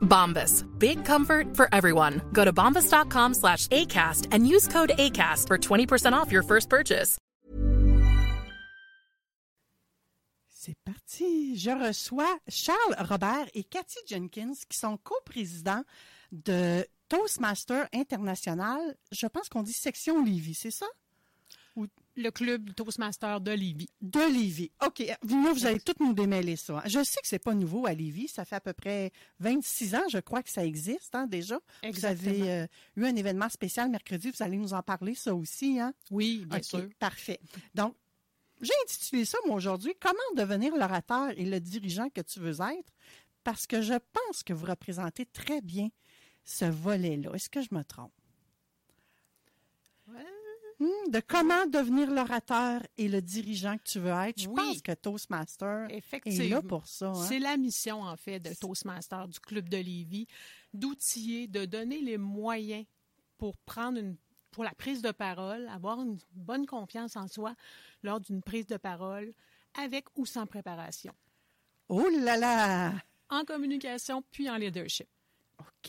Bombas. Big comfort for everyone. Go to bombas.com slash ACAST and use code ACAST for 20% off your first purchase. C'est parti. Je reçois Charles Robert et Cathy Jenkins qui sont coprésidents de Toastmaster International. Je pense qu'on dit section Lévis, c'est ça? Le club Toastmaster de Lévis. De Lévis. OK. Là, vous allez tous nous démêler ça. hein. Je sais que c'est pas nouveau à Lévis. Ça fait à peu près 26 ans, je crois que ça existe hein, déjà. Exactement. Vous avez euh, eu un événement spécial mercredi. Vous allez nous en parler, ça aussi. Hein? Oui, bien sûr. Parfait. Donc, j'ai intitulé ça, moi, aujourd'hui, Comment devenir l'orateur et le dirigeant que tu veux être? Parce que je pense que vous représentez très bien ce volet-là. Est-ce que je me trompe? Hmm, de comment devenir l'orateur et le dirigeant que tu veux être. Je Oui. pense que Toastmaster est là pour ça. hein. C'est la mission, en fait, de Toastmaster, du Club de Lévis, d'outiller, de donner les moyens pour prendre une pour la prise de parole, avoir une bonne confiance en soi lors d'une prise de parole, avec ou sans préparation, Oh là là! en communication puis en leadership. OK.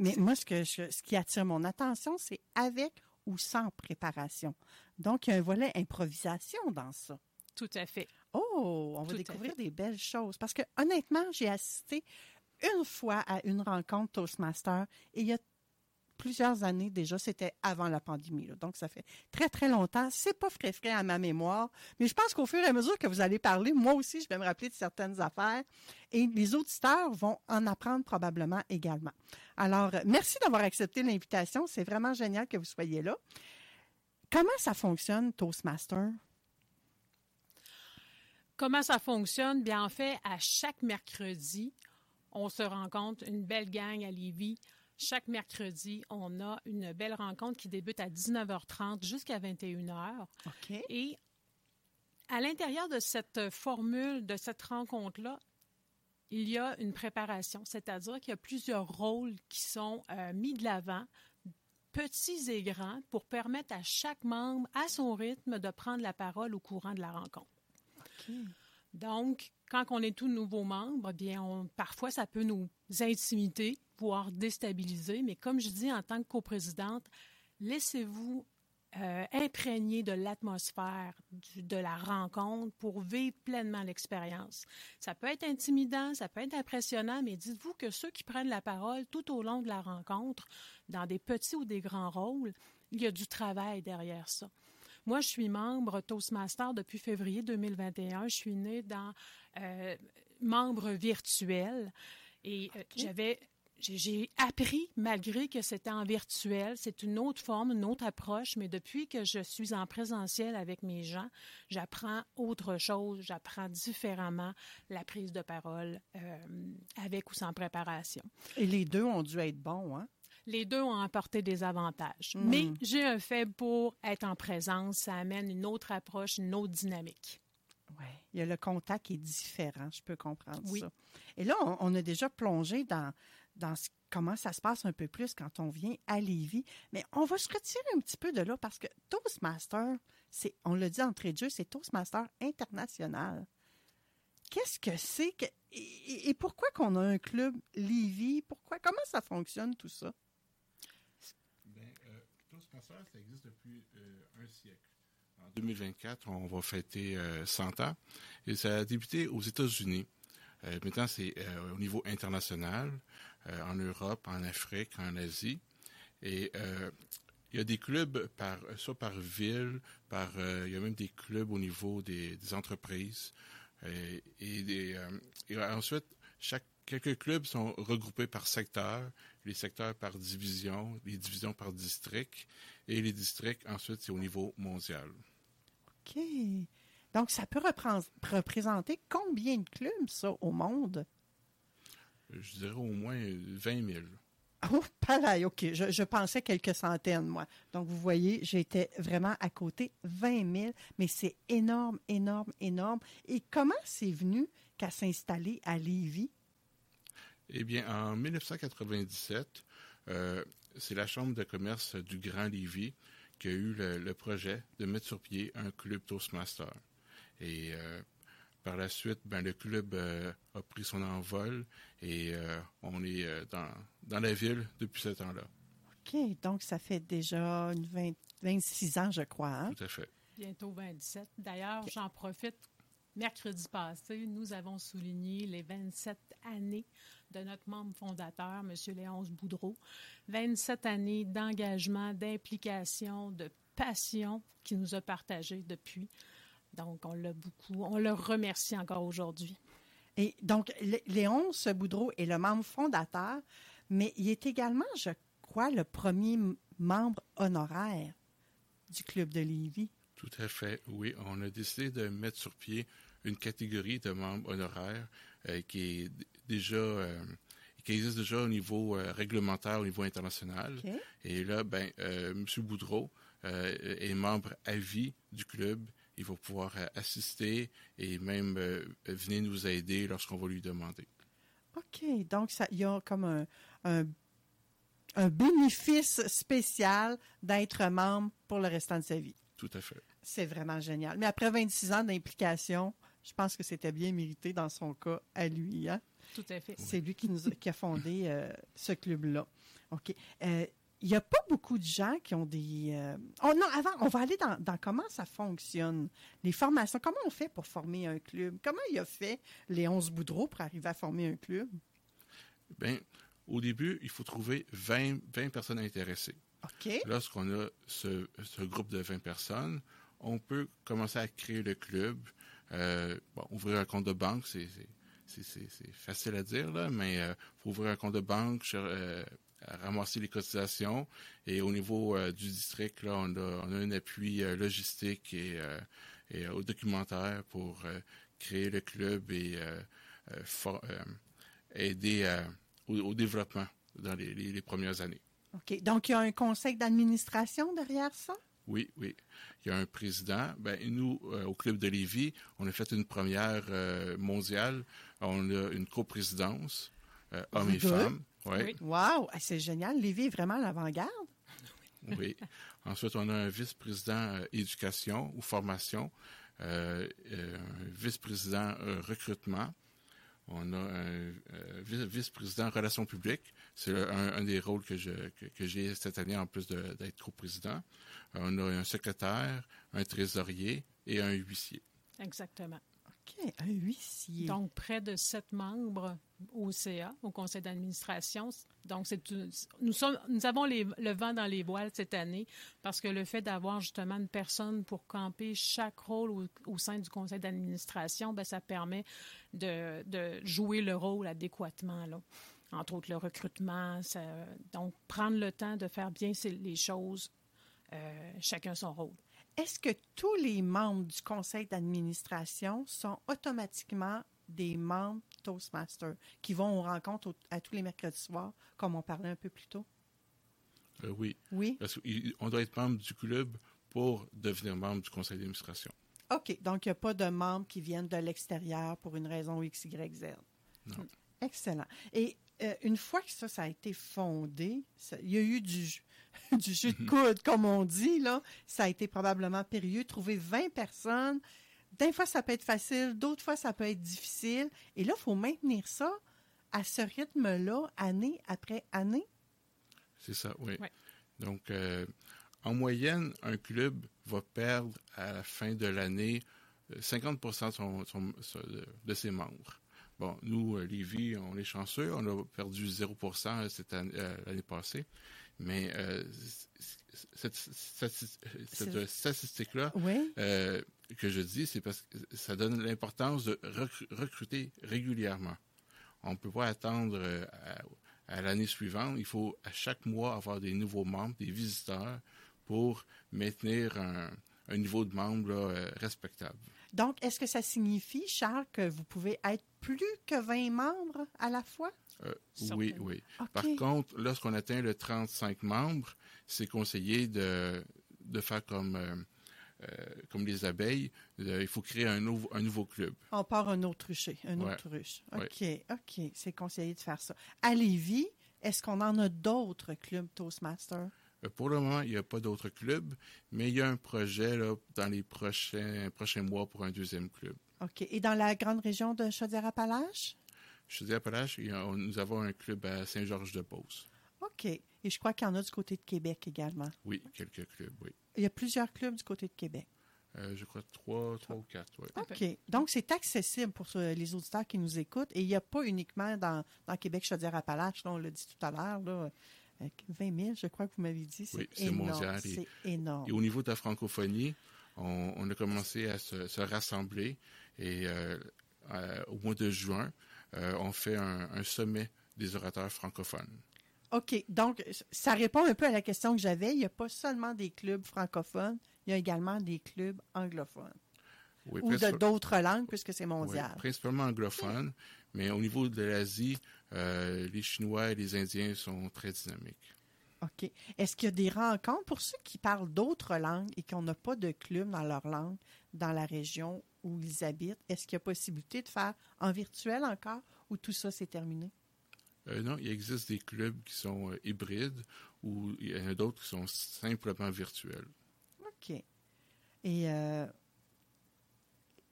Mais moi, ce, que je- ce qui attire mon attention, c'est avec ou sans préparation. Donc, il y a un volet improvisation dans ça. Tout à fait. Oh, on va Tout découvrir des belles choses. Parce que honnêtement, j'ai assisté une fois à une rencontre Toastmaster et il y a plusieurs années déjà, c'était avant la pandémie. Donc, ça fait très, très longtemps. C'est pas frais frais à ma mémoire, mais je pense qu'au fur et à mesure que vous allez parler, moi aussi, je vais me rappeler de certaines affaires et les auditeurs vont en apprendre probablement également. Alors, euh, merci d'avoir accepté l'invitation. C'est vraiment génial que vous soyez là. Comment ça fonctionne, Toastmaster? Comment ça fonctionne? Bien, en fait, à chaque mercredi, on se rencontre, une belle gang à Lévis. Chaque mercredi, on a une belle rencontre qui débute à 19h30 jusqu'à 21h. OK. Et à l'intérieur de cette formule, de cette rencontre-là, il y a une préparation, c'est-à-dire qu'il y a plusieurs rôles qui sont euh, mis de l'avant, petits et grands, pour permettre à chaque membre, à son rythme, de prendre la parole au courant de la rencontre. Donc, quand on est tout nouveau membre, bien, on- parfois, ça peut nous intimider, voire déstabiliser. Mais comme je dis en tant que coprésidente, laissez-vous euh, imprégner de l'atmosphère de la rencontre pour vivre pleinement l'expérience. Ça peut être intimidant, ça peut être impressionnant, mais dites-vous que ceux qui prennent la parole tout au long de la rencontre, dans des petits ou des grands rôles, il y a du travail derrière ça. Moi, je suis membre Toastmaster depuis février 2021. Je suis née dans euh, membre virtuel et euh, j'avais j'ai- appris, malgré que c'était en virtuel, c'est une autre forme, une autre approche, mais depuis que je suis en présentiel avec mes gens, j'apprends autre chose, j'apprends différemment la prise de parole euh, avec ou sans préparation. Et les deux ont dû être bons, hein? Les deux ont apporté des avantages, Mm. mais j'ai un faible pour être en présence, ça amène une autre approche, une autre dynamique. Oui. Il y a le contact qui est différent, je peux comprendre Oui. ça. Et là, on, on a déjà plongé dans, dans comment ça se passe un peu plus quand on vient à Lévis. Mais on va se retirer un petit peu de là parce que Toastmaster, c'est, on l'a dit entrée de jeu, c'est Toastmaster international. Qu'est-ce que c'est que, et, pourquoi qu'on a un club Lévis? Pourquoi, comment ça fonctionne tout ça? Ben, euh, Toastmaster, ça existe depuis euh, un siècle. En 2024, on va fêter euh, 100 ans. Et ça a débuté aux États-Unis. Euh, maintenant, c'est au niveau international, en Europe, en Afrique, en Asie. Et euh, il y a des clubs par soit par ville, par il y a même des clubs au niveau des, entreprises et, ensuite quelques clubs sont regroupés par secteur, les secteurs par division, les divisions par district et les districts ensuite c'est au niveau mondial. OK. Donc, ça peut représenter combien de clubs, ça, au monde? Je dirais au moins 20 000. Oh, pareil, OK. Je, pensais quelques centaines, moi. Donc, vous voyez, j'étais vraiment à côté. 20 000, mais c'est énorme, énorme, énorme. Et comment c'est venu qu'à s'installer à Lévis? Eh bien, en 1997, euh, c'est la Chambre de commerce du Grand Lévis qui a eu le, projet de mettre sur pied un club Toastmaster. Et euh, par la suite, ben, le club euh, a pris son envol et euh, on est dans, dans la ville depuis ce temps-là. OK, donc ça fait déjà une 26 ans, je crois. Hein? Tout à fait. Bientôt 27. D'ailleurs, j'en profite. Mercredi passé, nous avons souligné les 27 années de notre membre fondateur, M. Léonce Boudreau. 27 années d'engagement, d'implication, de passion qu'il nous a partagé depuis. Donc, on l'a beaucoup, on le remercie encore aujourd'hui. Et donc, Léonce Boudreau est le membre fondateur, mais il est également, je crois, le premier membre honoraire du Club de Lévis. Tout à fait, oui. On a décidé de mettre sur pied une catégorie de membres honoraires euh, qui est déjà euh, qui existe déjà au niveau euh, réglementaire, au niveau international. Et là, ben, M. Boudreau est membre à vie du club. Il va pouvoir assister et même venir nous aider lorsqu'on va lui demander. OK. Donc, ça, il y a comme un, un, un bénéfice spécial d'être membre pour le restant de sa vie. Tout à fait. C'est vraiment génial. Mais après 26 ans d'implication, je pense que c'était bien mérité dans son cas à lui. Hein? Tout à fait. C'est lui qui, nous a, fondé euh, ce club-là. OK. Euh, il n'y a pas beaucoup de gens qui ont des... Euh, oh non, avant, on va aller dans, comment ça fonctionne, les formations. Comment on fait pour former un club? Comment il a fait Léonce Boudreau pour arriver à former un club? Bien, au début, il faut trouver 20, 20 personnes intéressées. OK. Lorsqu'on a ce, ce, groupe de 20 personnes, on peut commencer à créer le club. bon, ouvrir un compte de banque, c'est facile à dire, là, mais il euh, faut ouvrir un compte de banque, euh, ramasser les cotisations. Et au niveau euh, du district, là, on a, on a un appui logistique et, et au documentaire pour créer le club et aider au, développement dans les, les premières années. OK. Donc, il y a un conseil d'administration derrière ça? Oui, oui. Il y a un président. Ben, nous, euh, au Club de Lévis, on a fait une première euh, mondiale. On a une coprésidence, euh, hommes et femmes. Oui. Wow! Ah, c'est génial. Lévis est vraiment à l'avant-garde. oui. Ensuite, on a un vice-président éducation ou formation, un vice-président recrutement. On a un vice-président relations publiques. C'est un, des rôles que j'ai cette année en plus d'être coprésident. On a un secrétaire, un trésorier et un huissier. Exactement. Un huissier. Donc, près de sept membres au CA, au conseil d'administration. Donc, c'est, nous, sommes, nous avons le vent dans les voiles cette année parce que le fait d'avoir justement une personne pour camper chaque rôle au, sein du conseil d'administration, ben, ça permet de, jouer le rôle adéquatement. Là. Entre autres, le recrutement. Donc, prendre le temps de faire bien les choses euh, chacun son rôle. Est-ce que tous les membres du conseil d'administration sont automatiquement des membres Toastmasters qui vont aux rencontres à tous les mercredis soirs, comme on parlait un peu plus tôt? Euh, oui. Oui? Parce qu'on doit être membre du club pour devenir membre du conseil d'administration. OK. Donc, il n'y a pas de membres qui viennent de l'extérieur pour une raison X, Y, Z. Non. Excellent. Et euh, une fois que ça, ça a été fondé, il y a eu du, du jeu de coude, comme on dit, là. Ça a été probablement périlleux. Trouver 20 personnes, d'un fois, ça peut être facile, d'autres fois, ça peut être difficile. Et là, il faut maintenir ça à ce rythme-là, année après année. C'est ça, oui. Donc, euh, en moyenne, un club va perdre à la fin de l'année 50% euh, de ses membres. Bon, nous, Lévis, on est chanceux, on a perdu 0% cette année, l'année passée. Mais euh, cette, cette, cette statistique-là Oui. euh, que je dis, c'est parce que ça donne l'importance de recru- recruter régulièrement. On ne peut pas attendre euh, à, à l'année suivante. Il faut à chaque mois avoir des nouveaux membres, des visiteurs, pour maintenir un, un niveau de membres là, respectable. Donc, est-ce que ça signifie, Charles, que vous pouvez être plus que 20 membres à la fois? Euh, oui, oui. Par contre, lorsqu'on atteint le 35 membres, c'est conseillé de, de faire comme, euh, euh, comme les abeilles. Il faut créer un, nouveau un nouveau club. On part un autruche, un Ouais. autruche. Ouais. OK, OK. C'est conseillé de faire ça. À Lévis, est-ce qu'on en a d'autres clubs Toastmasters? Euh, Pour le moment, il n'y a pas d'autres clubs, mais il y a un projet là, dans les prochains, prochains mois pour un deuxième club. OK. Et dans la grande région de Chaudière-Appalaches? Je te dis Appalaches, il y a- nous avons un club à Saint-Georges-de-Beauce. OK. Et je crois qu'il y en a du côté de Québec également. Oui, quelques clubs, oui. Il y a plusieurs clubs du côté de Québec. Euh, je crois trois, trois ou quatre, oui. OK. Donc, c'est accessible pour euh, les auditeurs qui nous écoutent. Et il n'y a pas uniquement dans, dans Québec, Chaudière-Appalaches, là, on l'a dit tout à l'heure, là, euh, 20 000, je crois que vous m'avez dit. C'est Oui, c'est énorme. mondial et- C'est énorme. Et au niveau de la francophonie, on, on a commencé à se, se rassembler et euh, euh, au mois de juin, euh, on fait un, un sommet des orateurs francophones. OK. Donc, ça répond un peu à la question que j'avais. Il n'y a pas seulement des clubs francophones, il y a également des clubs anglophones. Oui, Ou de d'autres langues, puisque c'est oui, mondial. principalement anglophones, mais au niveau de l'Asie, euh, les Chinois et les Indiens sont très dynamiques. OK. Est-ce qu'il y a des rencontres pour ceux qui parlent d'autres langues et qu'on n'a pas de club dans leur langue dans la région où ils habitent? Est-ce qu'il y a possibilité de faire en virtuel encore ou tout ça c'est terminé? Euh, non, il existe des clubs qui sont euh, hybrides ou il y en a d'autres qui sont simplement virtuels. OK. Et euh,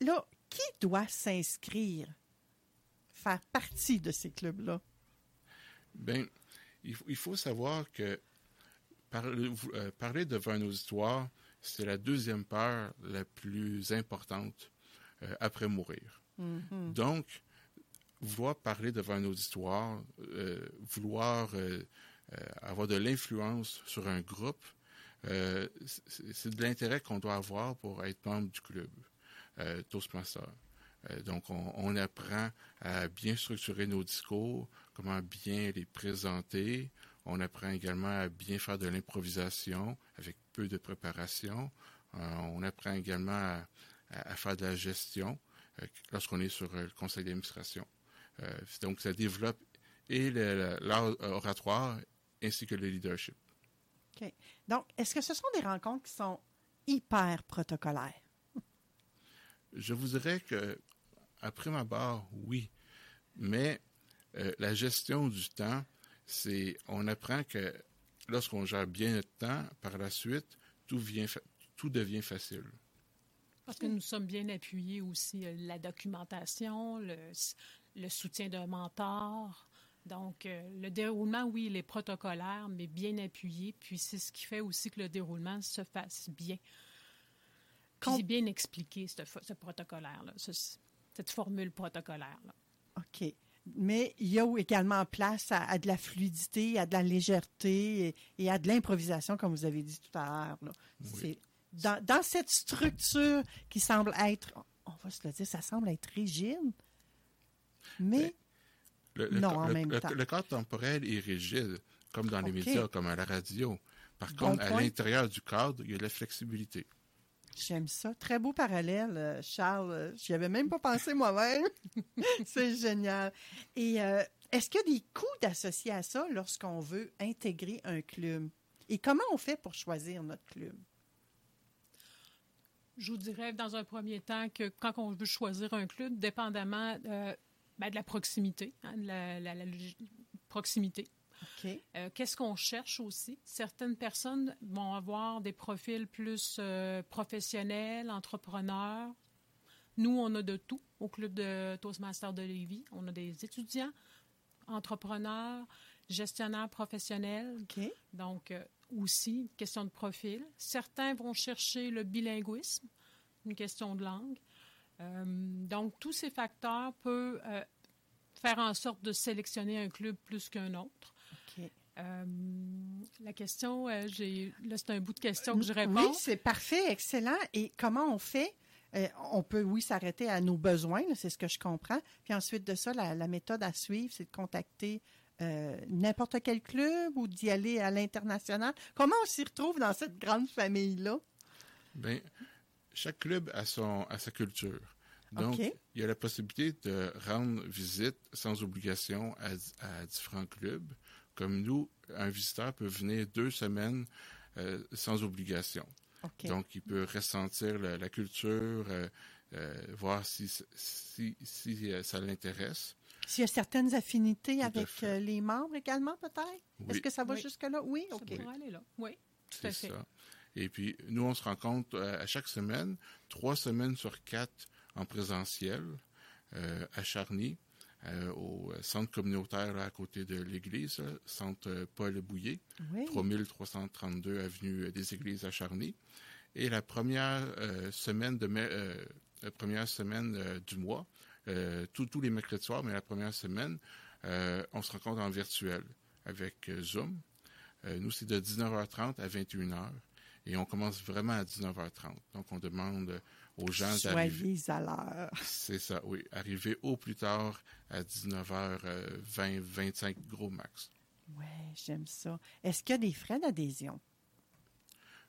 là, qui doit s'inscrire, faire partie de ces clubs-là? Ben, il, faut- il faut savoir que parler, parler devant un auditoire, c'est la deuxième peur la plus importante euh, après mourir. Donc, vouloir parler devant un auditoire, euh, vouloir euh, avoir de l'influence sur un groupe, c'est de l'intérêt qu'on doit avoir pour être membre du club euh, Toastmaster. Donc, on, on apprend à bien structurer nos discours, comment bien les présenter. On apprend également à bien faire de l'improvisation avec peu de préparation. Euh, on apprend également à, à- à faire de la gestion euh, lorsqu'on est sur euh, le conseil d'administration. Euh, donc, ça développe et l'art oratoire ainsi que le leadership. OK. Donc, est-ce que ce sont des rencontres qui sont hyper protocolaires? Je vous dirais que, après ma barre, oui. Mais euh, la gestion du temps, c'est, on apprend que lorsqu'on gère bien notre temps, par la suite, tout, vient, fa- tout devient facile. Parce que nous sommes bien appuyés aussi, euh, la documentation, le, le soutien d'un mentor. Donc, euh, le déroulement, oui, il est protocolaire, mais bien appuyé. Puis, c'est ce qui fait aussi que le déroulement se fasse bien. Puis, Com- bien expliqué, ce, ce protocolaire-là, ce- cette formule protocolaire-là. OK. Mais il y a également place à, à de la fluidité, à de la légèreté et, et à de l'improvisation, comme vous avez dit tout à l'heure. là. Dans, dans cette structure qui semble être, on va se le dire, ça semble être rigide, mais Le, le Non, en le- même temps. le cadre temporel est rigide, comme dans les médias, comme à la radio. Par Bon contre, à l'intérieur du cadre, il y a de la flexibilité. j'aime ça. Très beau parallèle, euh, Charles. J'y avais même pas pensé moi-même. C'est génial. Et euh, est-ce qu'il y a des coûts d'associer à ça lorsqu'on veut intégrer un club? Et comment on fait pour choisir notre club? Je vous dirais dans un premier temps que quand on veut choisir un club, dépendamment euh, ben, de la proximité, hein, de la, la- proximité. Euh, Qu'est-ce qu'on cherche aussi? Certaines personnes vont avoir des profils plus euh, professionnels, entrepreneurs. Nous, on a de tout au club de Toastmasters de Lévis. On a des étudiants, entrepreneurs, gestionnaires professionnels. Donc, aussi, question de profil. Certains vont chercher le bilinguisme, une question de langue. Euh, donc, tous ces facteurs peuvent euh, faire en sorte de sélectionner un club plus qu'un autre. OK. Euh, la question, euh, j'ai là, c'est un bout de question que je réponds. Oui, c'est parfait, excellent. Et comment on fait? Euh, on peut, oui, s'arrêter à nos besoins, c'est ce que je comprends. Puis ensuite de ça, la, la méthode à suivre, c'est de contacter euh, n'importe quel club ou d'y aller à l'international? Comment on s'y retrouve dans cette grande famille-là? Ben, chaque club a, son, a sa culture. Donc, il y a la possibilité de rendre visite sans obligation à, à différents clubs. Comme nous, un visiteur peut venir deux semaines euh, sans obligation. Donc, il peut ressentir la, la culture, euh, euh, voir si, si, si ça l'intéresse. S'il y a certaines affinités avec euh, les membres également, peut-être? Oui. Est-ce que ça va Oui. jusque-là? Oui, Ça OK. pourrait aller là. Oui, tout C'est à fait. ça. Et puis, nous, on se rencontre euh, à chaque semaine, trois semaines sur quatre en présentiel euh, à Charny, euh, au centre communautaire là, à côté de l'église, centre Paul Bouillet, Oui. 3332 avenue des Églises à Charny. Et la première euh, semaine de mai- euh, la première semaine euh, du mois, euh, tous tous les mercredis soirs, mais la première semaine, euh, on se rencontre en virtuel avec euh, Zoom. Nous, c'est de 19h30 à 21h. Et on commence vraiment à 19h30. Donc, on demande aux gens d'arriver. Soyez à l'heure. C'est ça, oui. Arriver au plus tard à 19h20, 25 gros max. Oui, j'aime ça. Est-ce qu'il y a des frais d'adhésion?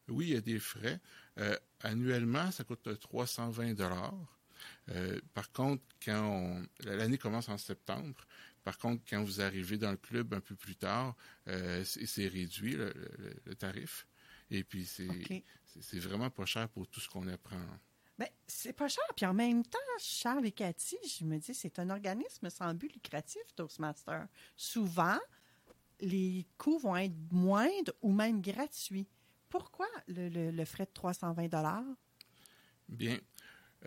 Oui, il y a des frais. Euh, annuellement, ça coûte 320 dollars. Euh, par contre, quand l'année commence en septembre, par contre, quand vous arrivez dans le club un peu plus tard, euh, c'est réduit le, le- le tarif. Et puis c'est vraiment pas cher pour tout ce qu'on apprend. Ben, c'est pas cher. Puis en même temps, Charles et Cathy, je me dis, c'est un organisme sans but lucratif, Toastmaster. Souvent, les coûts vont être moindres ou même gratuits. Pourquoi le, le- le frais de 320 Bien,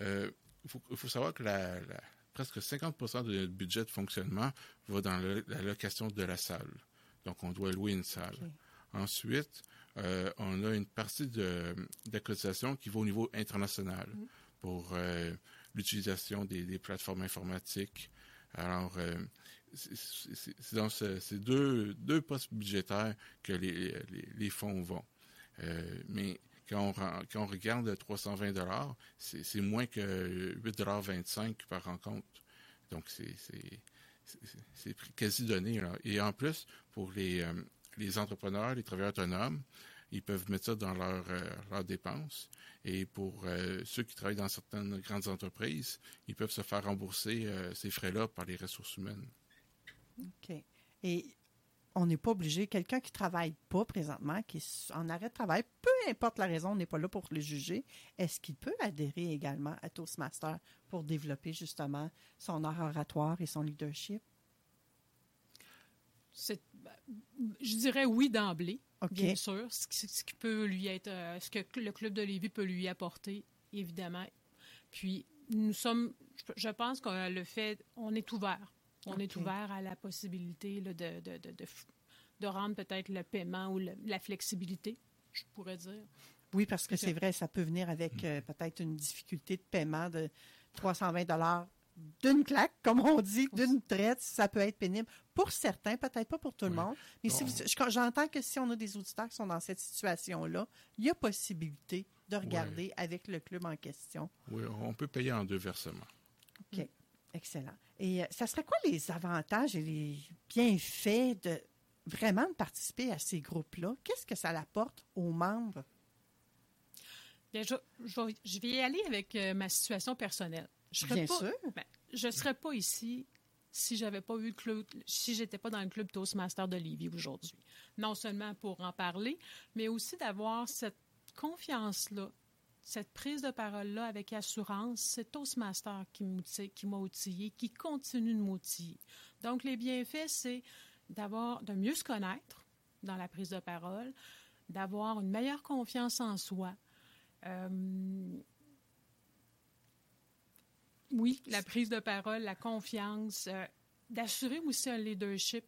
euh, il faut, savoir que la, la- presque 50% de notre budget de fonctionnement va dans le- la location de la salle. Donc, on doit louer une salle. Ensuite, euh, on a une partie de, de la cotisation qui va au niveau international pour euh, l'utilisation des, des plateformes informatiques. Alors, euh, c'est- dans ce- ces deux, deux postes budgétaires que les, les, les fonds vont. Mais quand on, quand on regarde le 320 dollars, c'est moins que 8,25 par rencontre. Donc, c'est quasi donné. Et en plus, pour les, euh, les entrepreneurs, les travailleurs autonomes, ils peuvent mettre ça dans leurs euh, dépenses. Et pour euh, ceux qui travaillent dans certaines grandes entreprises, ils peuvent se faire rembourser ces frais-là par les ressources humaines. OK. Et on n'est pas obligé, quelqu'un qui travaille pas présentement, qui est en arrêt de travail, peu importe la raison, on n'est pas là pour le juger, est-ce qu'il peut adhérer également à Toastmaster pour développer justement son art oratoire et son leadership? Ben, je dirais oui d'emblée, bien sûr. Ce qui, ce qui peut lui être, euh, ce que le club de Lévis peut lui apporter, évidemment. Puis nous sommes, je- je pense qu'on le fait, on est ouvert. On est ouvert à la possibilité là, de, de, de, de, rendre peut-être le paiement ou le- la flexibilité, je pourrais dire. Oui, parce que C'est vrai, ça peut venir avec euh, peut-être une difficulté de paiement de 320 dollars d'une claque, comme on dit, d'une traite, ça peut être pénible. Pour certains, peut-être pas pour tout le monde. Mais si vous- je- j'entends que si on a des auditeurs qui sont dans cette situation-là, il y a possibilité de regarder avec le club en question. Oui, on peut payer en deux versements. OK. Excellent. Et euh, ça serait quoi les avantages et les bienfaits de vraiment de participer à ces groupes-là? Qu'est-ce que ça apporte aux membres? Bien, je, je vais- je vais y aller avec euh, ma situation personnelle. Je serais Bien pas- sûr. ben, je ne serais pas ici si j'avais pas eu le club, si j'étais pas dans le club Toastmaster de Lévis aujourd'hui. Non seulement pour en parler, mais aussi d'avoir cette confiance-là, cette prise de parole-là avec assurance. C'est Toastmaster qui m'a outillé, qui continue de m'outiller. Donc, les bienfaits, c'est d'avoir, de mieux se connaître dans la prise de parole, d'avoir une meilleure confiance en soi, euh, oui, la prise de parole, la confiance, euh, d'assurer aussi un leadership.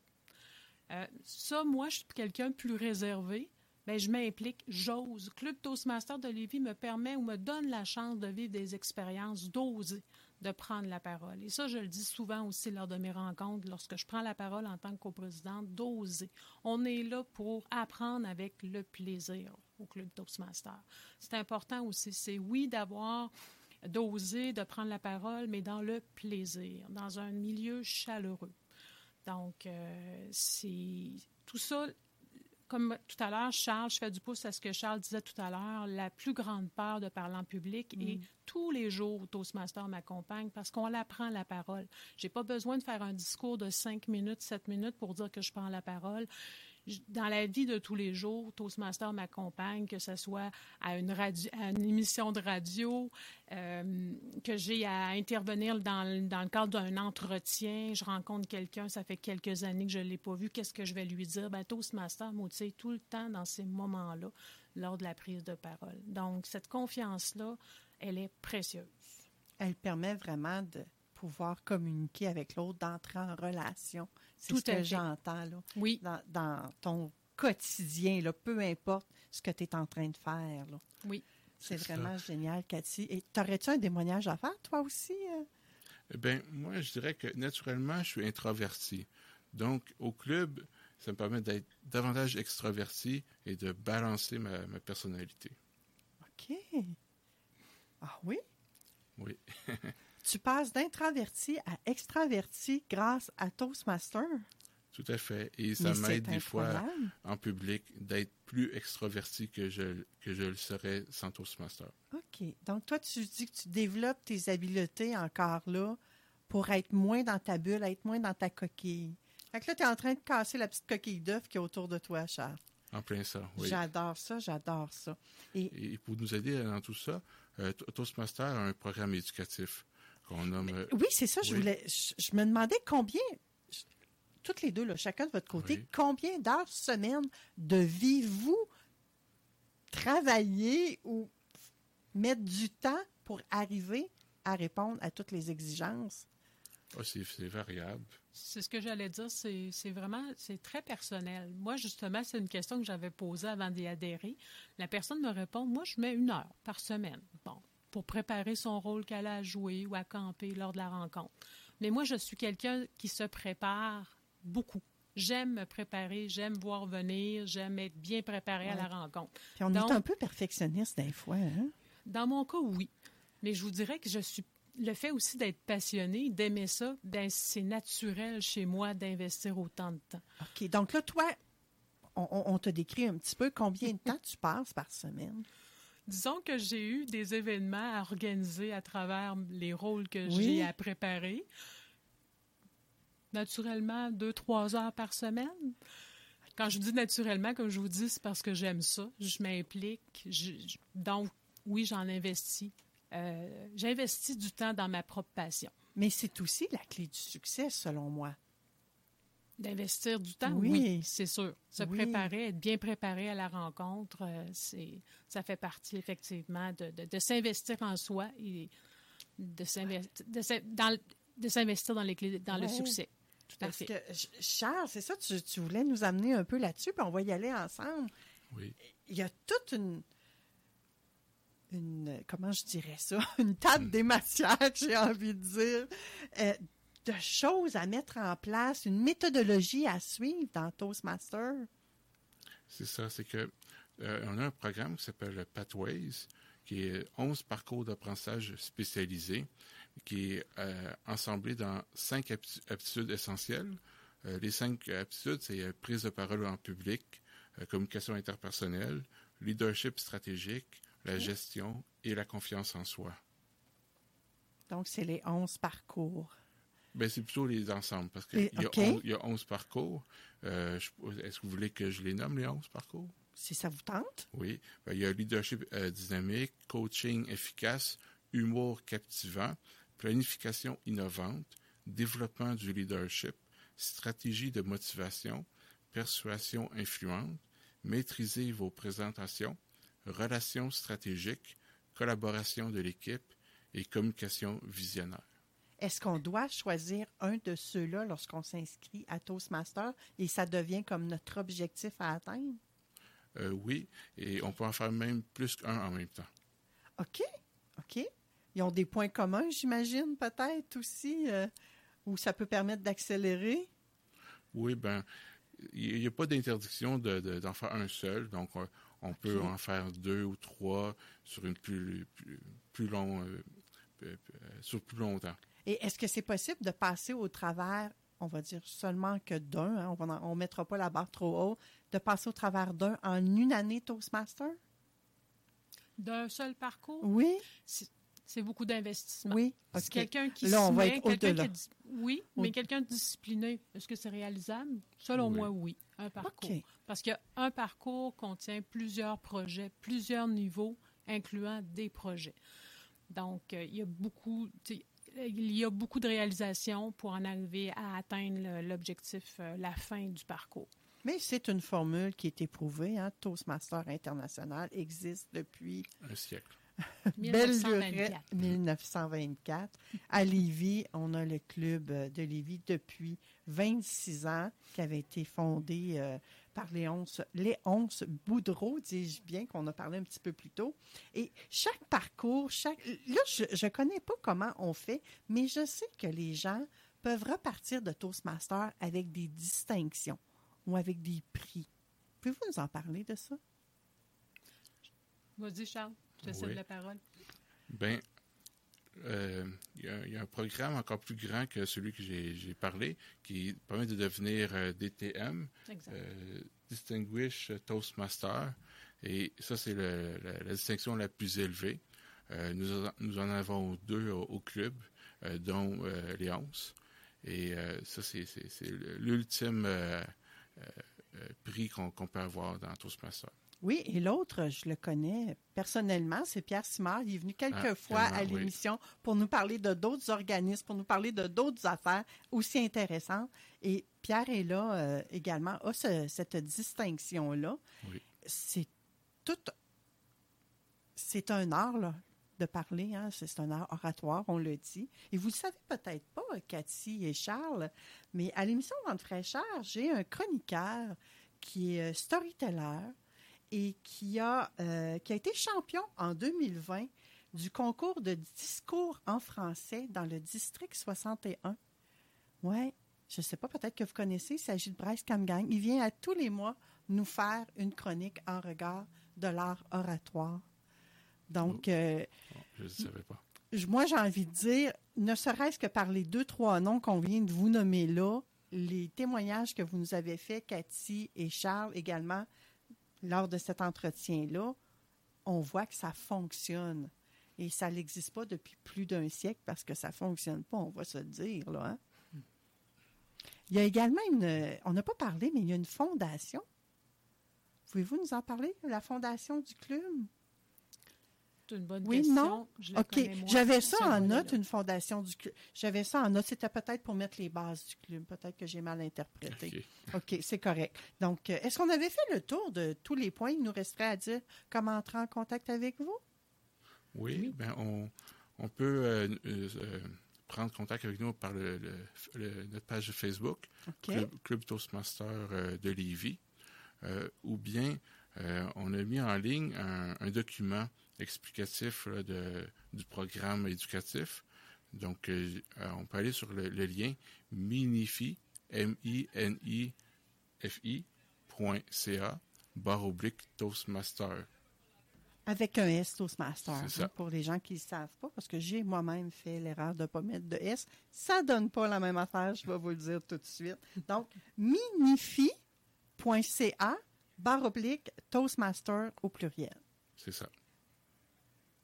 Euh, ça, moi, je suis quelqu'un plus réservé. Ben, je m'implique, j'ose. Club Toastmaster de Lévis me permet ou me donne la chance de vivre des expériences, d'oser, de prendre la parole. Et ça, je le dis souvent aussi lors de mes rencontres, lorsque je prends la parole en tant que coprésidente, d'oser. On est là pour apprendre avec le plaisir au Club Toastmaster. C'est important aussi. C'est oui d'avoir d'oser, de prendre la parole, mais dans le plaisir, dans un milieu chaleureux. Donc, euh, c'est tout ça, comme tout à l'heure, Charles, je fais du pouce à ce que Charles disait tout à l'heure, la plus grande peur de parler en public. Et Mm. tous les jours, Toastmaster m'accompagne parce qu'on apprend la parole. J'ai pas besoin de faire un discours de 5 minutes, 7 minutes pour dire que je prends la parole. Dans la vie de tous les jours, Toastmaster m'accompagne, que ce soit à une, émission de radio, euh, que j'ai à intervenir dans le cadre d'un entretien. Je rencontre quelqu'un, ça fait quelques années que je ne l'ai pas vu. Qu'est-ce que je vais lui dire? Ben, Toastmaster m'outille tout le temps dans ces moments-là, lors de la prise de parole. Donc, cette confiance-là, elle est précieuse. Elle permet vraiment de pouvoir communiquer avec l'autre, d'entrer en relation. C'est Tout ce que j'entends là, Oui. dans, dans ton quotidien, là, peu importe ce que tu es en train de faire. là. Oui. C'est C'est vraiment génial, Cathy. Et t'aurais-tu un témoignage à faire, toi aussi? euh? Eh bien, moi, je dirais que naturellement, je suis introverti. Donc, au club, ça me permet d'être davantage extraverti et de balancer ma, ma personnalité. OK. Ah oui? Oui. Tu passes d'introverti à extraverti grâce à Toastmaster? Tout à fait. Et ça m'aide des fois en public d'être plus extraverti que je, que je le serais sans Toastmaster. OK. Donc, toi, tu dis que tu développes tes habiletés encore là pour être moins dans ta bulle, être moins dans ta coquille. Fait que là, tu es en train de casser la petite coquille d'œuf qui est autour de toi, Charles. En plein ça, oui. J'adore ça, j'adore ça. Et Et pour nous aider dans tout ça, euh, To- Toastmaster a un programme éducatif qu'on nomme... oui, c'est ça, je voulais. Je, je me demandais combien, je- toutes les deux, là, chacun de votre côté, Oui. combien d'heures semaine deviez-vous travailler ou mettre du temps pour arriver à répondre à toutes les exigences? ah, c'est c'est variable. C'est ce que j'allais dire, c'est c'est vraiment, c'est très personnel. Moi, justement, c'est une question que j'avais posée avant d'y adhérer. La personne me répond, moi, je mets une heure par semaine, bon, pour préparer son rôle qu'elle a à jouer ou à camper lors de la rencontre. Mais moi, je suis quelqu'un qui se prépare beaucoup. J'aime me préparer, j'aime voir venir, j'aime être bien préparé à la rencontre. Puis on Donc- est un peu perfectionniste des fois, hein? Dans mon cas, oui. Mais je vous dirais que je suis. Le fait aussi d'être passionné, d'aimer ça, ben c'est naturel chez moi d'investir autant de temps. OK. Donc là, toi, on, on- on te décrit un petit peu combien de temps tu passes par semaine? Disons que j'ai eu des événements à organiser à travers les rôles que Oui. j'ai à préparer. Naturellement, deux, trois heures par semaine. Quand je dis naturellement, comme je vous dis, c'est parce que j'aime ça. Je m'implique. Je- je- donc, oui, j'en investis. Euh, J'investis du temps dans ma propre passion. Mais c'est aussi la clé du succès, selon moi. D'investir du temps, Oui. oui, c'est sûr. Se Oui. préparer, être bien préparé à la rencontre, euh, c'est, ça fait partie effectivement de, de- de s'investir en soi et de s'investir, dans, le- de s'investir dans, les clés- dans le succès. Tout à Parce fait. que, Charles, c'est ça, tu, tu voulais nous amener un peu là-dessus, puis on va y aller ensemble. Oui. Il y a toute une, une comment je dirais ça, une table des matières, j'ai envie de dire, euh, de choses à mettre en place, une méthodologie à suivre dans Toastmaster? C'est ça, c'est que euh, on a un programme qui s'appelle Pathways, qui est 11 parcours d'apprentissage spécialisés, qui est euh, ensemblé dans cinq apti- aptitudes essentielles. Euh, les cinq aptitudes, c'est euh, prise de parole en public, communication interpersonnelle, leadership stratégique, la gestion et la confiance en soi. Donc, c'est les 11 parcours. Ben, c'est plutôt les ensembles, parce qu'il Les- y, a OK. on- il y a 11 parcours. Euh, Est-ce que vous voulez que je les nomme, les 11 parcours? Si ça vous tente. Oui. Ben, il y a leadership euh, dynamique, coaching efficace, humour captivant, planification innovante, développement du leadership, stratégie de motivation, persuasion influente, maîtriser vos présentations, relations stratégiques, collaboration de l'équipe et communication visionnaire. Est-ce qu'on doit choisir un de ceux-là lorsqu'on s'inscrit à Toastmaster et ça devient comme notre objectif à atteindre? Euh, oui, et on peut en faire même plus qu'un en même temps. OK, OK. Ils ont des points communs, j'imagine, peut-être aussi, euh, où ça peut permettre d'accélérer? Oui, ben, il n'y a pas d'interdiction d'en de, d'en faire un seul. Donc, euh, on peut en faire deux ou trois sur une plus, plus, plus long, euh, sur plus longtemps. Et est-ce que c'est possible de passer au travers, on va dire seulement que d'un, hein, on ne mettra pas la barre trop haut, de passer au travers d'un en une année Toastmaster? D'un seul parcours, Oui, c'est beaucoup d'investissement. oui. C'est OK. quelqu'un qui Là, on se va met, être quelqu'un qui Oui, mais quelqu'un de discipliné. Est-ce que c'est réalisable? Selon Oui. moi, oui. Un parcours. OK. Parce qu'un parcours contient plusieurs projets, plusieurs niveaux, incluant des projets. Donc, euh, il y a beaucoup, il y a beaucoup de réalisations pour en arriver à atteindre l'objectif, euh, la fin du parcours. Mais c'est une formule qui est éprouvée. Hein? Toastmaster International existe depuis Un siècle. Belle 1924. lurette 1924. À Lévis, on a le club euh, de Lévis depuis 26 ans, qui avait été fondé euh, par Léonce, Léonce Boudreau, dis-je bien, qu'on a parlé un petit peu plus tôt. Et chaque parcours, chaque... Là, je ne connais pas comment on fait, mais je sais que les gens peuvent repartir de Toastmaster avec des distinctions ou avec des prix. Pouvez-vous nous en parler de ça? Vas-y, Charles, je te cède la parole. Ben, euh, il y, a- il y a un programme encore plus grand que celui que j'ai parlé qui permet de devenir euh, DTM, euh, Distinguished Toastmaster. Et ça, c'est la, la distinction la plus élevée. Euh, nous, en- nous en avons deux au, au club, dont euh, Léonce. Et ça, c'est l'ultime prix qu'on qu'on peut avoir dans Toastmaster. Oui, et l'autre, je le connais personnellement, c'est Pierre Simard. Il est venu quelques Ah, fois à oui. l'émission pour nous parler de d'autres organismes, pour nous parler de d'autres affaires aussi intéressantes. Et Pierre est là euh, également, a ce- cette distinction-là. Oui. C'est tout. C'est un art, là, de parler. Hein? C'est un art oratoire, on le dit. Et vous le savez peut-être pas, Cathy et Charles, mais à l'émission Vente fraîcheur, j'ai un chroniqueur qui est euh, storyteller et qui a, euh, qui a été champion en 2020 du concours de discours en français dans le district 61. Ouais, je ne sais pas, peut-être que vous connaissez, il s'agit de Bryce Camgang. Il vient à tous les mois nous faire une chronique en regard de l'art oratoire. Donc, euh, Bon, je ne savais pas. moi, j'ai envie de dire, ne serait-ce que par les deux, trois noms qu'on vient de vous nommer là, les témoignages que vous nous avez faits, Cathy et Charles également, lors de cet entretien-là, on voit que ça fonctionne. Et ça n'existe pas depuis plus d'un siècle parce que ça ne fonctionne pas, on va se dire. Là, hein. Il y a également une. On n'a pas parlé, mais il y a une fondation. Pouvez-vous nous en parler, la fondation du club? C'est une bonne Oui, question. non? Je OK. J'avais ça en note, une fondation du club. J'avais ça en note. C'était peut-être pour mettre les bases du club. Peut-être que j'ai mal interprété. Ok. OK, c'est correct. Donc, euh, est-ce qu'on avait fait le tour de tous les points? Il nous resterait à dire comment entrer en contact avec vous? Oui, ben on, on peut euh, euh, euh, prendre contact avec nous par le, le- le- notre page Facebook, OK. Club, Club Toastmaster euh, de Lévis, euh, ou bien euh, on a mis en ligne un, un document explicatif là, de, du programme éducatif. Donc, euh, euh, on peut aller sur le, le lien minifi, M-I-N-I-F-I, point .ca, barre oblique Toastmaster. Avec un S Toastmaster, ça. hein, pour les gens qui ne savent pas, parce que j'ai moi-même fait l'erreur de ne pas mettre de S. Ça donne pas la même affaire, je vais vous le dire tout de suite. Donc, minifi.ca, barre oblique, Toastmaster au pluriel. C'est ça.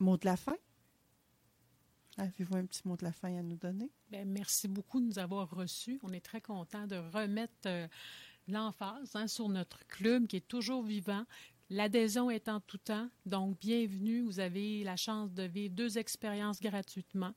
Mot de la fin? Avez-vous un petit mot de la fin à nous donner? Ben, merci beaucoup de nous avoir reçus. On est très content de remettre euh, l'emphase hein, sur notre club qui est toujours vivant. L'adhésion est en tout temps. Donc, bienvenue. Vous avez la chance de vivre deux expériences gratuitement.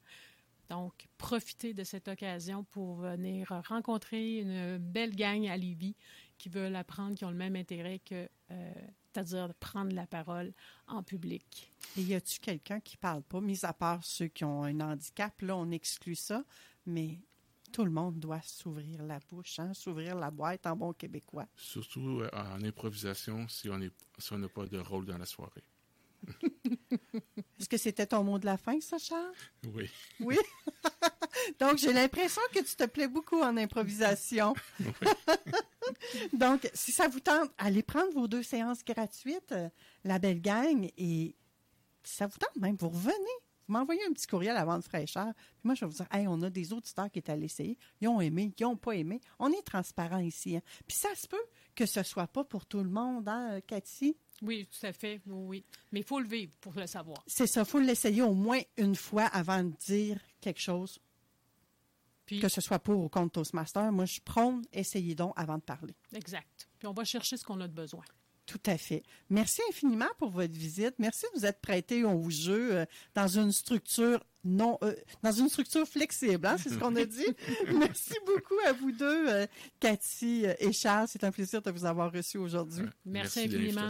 Donc, profitez de cette occasion pour venir rencontrer une belle gang à Lévis qui veulent apprendre, qui ont le même intérêt que, euh, c'est-à-dire de prendre la parole en public. Et y a-tu quelqu'un qui parle pas, mis à part ceux qui ont un handicap? Là, on exclut ça, mais tout le monde doit s'ouvrir la bouche, hein, s'ouvrir la boîte en bon québécois. Surtout euh, en improvisation si on est- si on n'a pas de rôle dans la soirée. Est-ce que c'était ton mot de la fin, ça, Charles? Oui. Oui? Donc, j'ai l'impression que tu te plais beaucoup en improvisation. Donc, si ça vous tente, allez prendre vos deux séances gratuites, euh, la belle gang, et si ça vous tente même, vous revenez. Vous m'envoyez un petit courriel avant de fraîcheur. Puis moi, je vais vous dire, hey, on a des auditeurs qui étaient allés essayer. Ils ont aimé, ils n'ont pas aimé. On est transparent ici. hein. Puis ça se peut que ce soit pas pour tout le monde, hein, Cathy? Oui, tout à fait. Oui, oui. Mais il faut le vivre pour le savoir. C'est ça, il faut l'essayer au moins une fois avant de dire quelque chose, Puis, que ce soit pour ou contre Toastmaster. Moi, je prône, essayez donc avant de parler. exact. Puis on va chercher ce qu'on a de besoin. Tout à fait. Merci infiniment pour votre visite. Merci de vous être prêté au jeu euh, dans une structure non, euh, dans une structure flexible, hein, c'est ce qu'on a dit. Merci beaucoup à vous deux, euh, Cathy et Charles. C'est un plaisir de vous avoir reçus aujourd'hui. Merci, de infiniment.